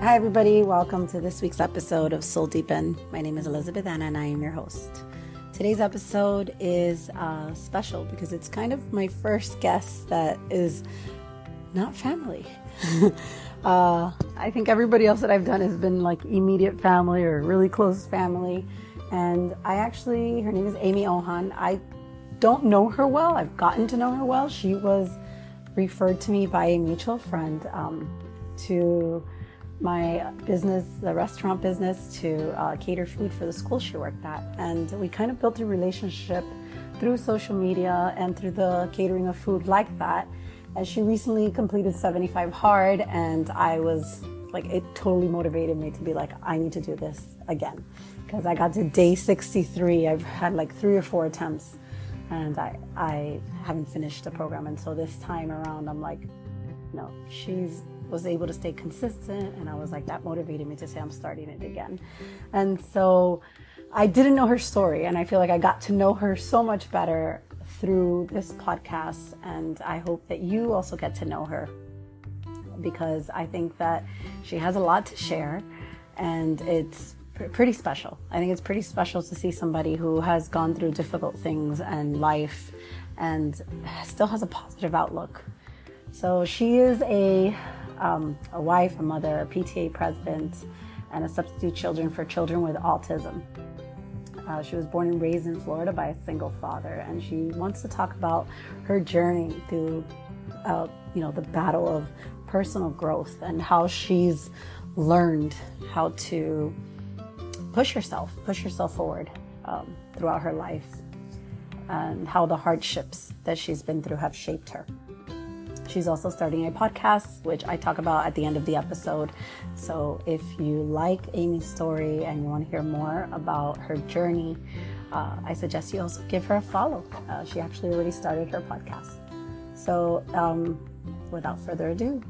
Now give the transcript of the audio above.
Hi, everybody. Welcome to this week's episode of Soul Deepen. My name is Elizabeth Anna, and I am your host. Today's episode is uh, special because it's kind of my first guest that is not family. uh, I think everybody else that I've done has been like immediate family or really close family. And I actually, her name is Amy Ohan. I don't know her well. I've gotten to know her well. She was referred to me by a mutual friend um, to my business, the restaurant business, to uh, cater food for the school she worked at. And we kind of built a relationship through social media and through the catering of food like that. And she recently completed 75 hard, and I was like, it totally motivated me to be like, I need to do this again. Because I got to day 63, I've had like three or four attempts, and I, I haven't finished the program. And so this time around, I'm like, no, she's was able to stay consistent and I was like that motivated me to say I'm starting it again. And so I didn't know her story and I feel like I got to know her so much better through this podcast and I hope that you also get to know her because I think that she has a lot to share and it's pretty special. I think it's pretty special to see somebody who has gone through difficult things and life and still has a positive outlook. So she is a um, a wife, a mother, a PTA president, and a substitute children for children with autism. Uh, she was born and raised in Florida by a single father, and she wants to talk about her journey through, uh, you know, the battle of personal growth and how she's learned how to push herself, push herself forward um, throughout her life, and how the hardships that she's been through have shaped her. She's also starting a podcast, which I talk about at the end of the episode. So if you like Amy's story and you want to hear more about her journey, uh, I suggest you also give her a follow. Uh, she actually already started her podcast. So um, without further ado,